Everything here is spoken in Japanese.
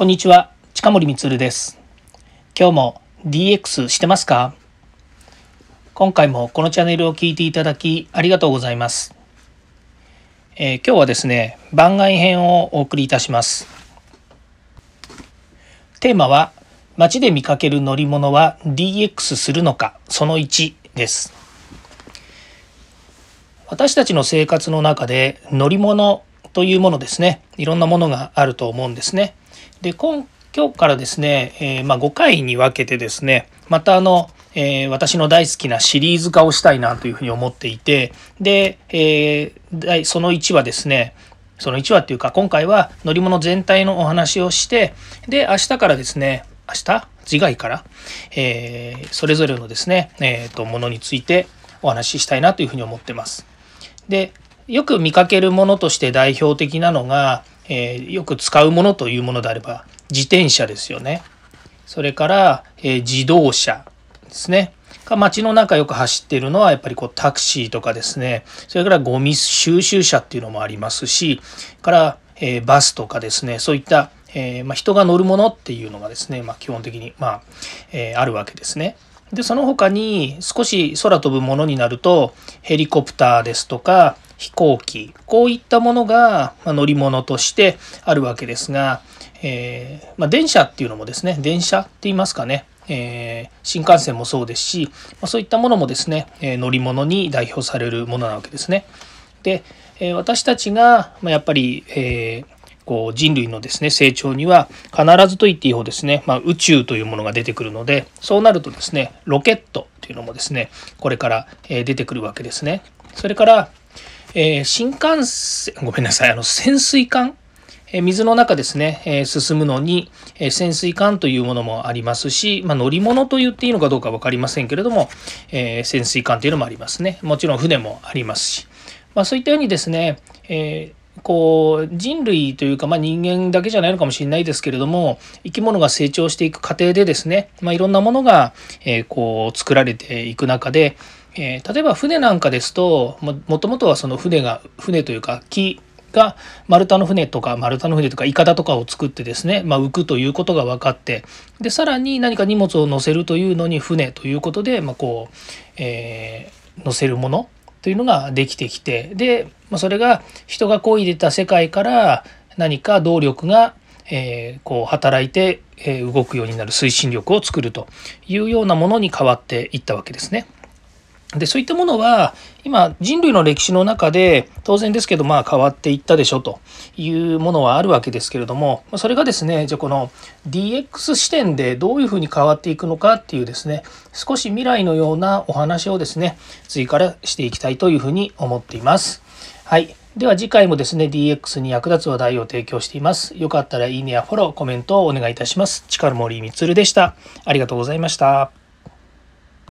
こんにちは、近森光です。今日も DX してますか？今回もこのチャンネルを聞いていただきありがとうございます。えー、今日はですね、番外編をお送りいたします。テーマは、街で見かける乗り物は DX するのか、その1です。私たちの生活の中で乗り物というものですね、いろんなものがあると思うんですね。で今今日からですね、えー、まあ、5回に分けてですねまたあの、えー、私の大好きなシリーズ化をしたいなというふうに思っていてで、えー、その1はですねその1話っていうか今回は乗り物全体のお話をしてで明日からですね明日？次回から、えー、それぞれのですね、えーと、ものについてお話ししたいなというふうに思ってます。でよく見かけるものとして代表的なのがえー、よく使うものというものであれば自転車ですよね。それから、えー、自動車ですね。街の中よく走っているのはやっぱりこうタクシーとかですね。それからゴミ収集車っていうのもありますし、から、えー、バスとかですね。そういった、えまあ、人が乗るものっていうのがですね、まあ、基本的に、まあえあるわけですね。でその他に少し空飛ぶものになるとヘリコプターですとか飛行機こういったものが乗り物としてあるわけですが、えー、まあ、電車っていうのもですね電車って言いますかね、えー、新幹線もそうですし、ま、そういったものもですね、え乗り物に代表されるものなわけですね。で、え私たちが、まやっぱり、えこう人類のですね成長には必ずと言っていいほどですね、まあ、宇宙というものが出てくるのでそうなるとですねロケットというのもですねこれから出てくるわけですね。それからえー、新幹線、ごめんなさい、あの、潜水艦、えー、水の中ですね、えー、進むのに、え潜水艦というものもありますし、まあ、乗り物と言っていいのかどうか分かりませんけれども、え潜水艦というのもありますね。もちろん船もありますし、まあ、そういったようにですね、えこう人類というか、まあ、人間だけじゃないのかもしれないですけれども生き物が成長していく過程でですね、まあ、いろんなものが、えこう作られていく中で、えー、例えば船なんかですともともとはその船が船というか木が丸太の船とか丸太の船とかいかだとかを作ってですね、まあ、浮くということが分かってでさらに何か荷物を載せるというのに船ということで、まあ、こう、えー、載せるものというのができてきてで、まあ、それが人がこいでた世界から何か動力が、えー、こう働いて、動くようになる推進力を作るというようなものに変わっていったわけですね。でそういったものは今人類の歴史の中で当然ですけどまあ変わっていったでしょというものはあるわけですけれどもそれがですねじゃあこの DX 視点でどういうふうに変わっていくのかっていうですね少し未来のようなお話をですね次からしていきたいというふうに思っています。はい。では次回もですね DX に役立つ話題を提供しています。よかったらいいねやフォロー、コメントをお願いいたします。力森光でした。ありがとうございました。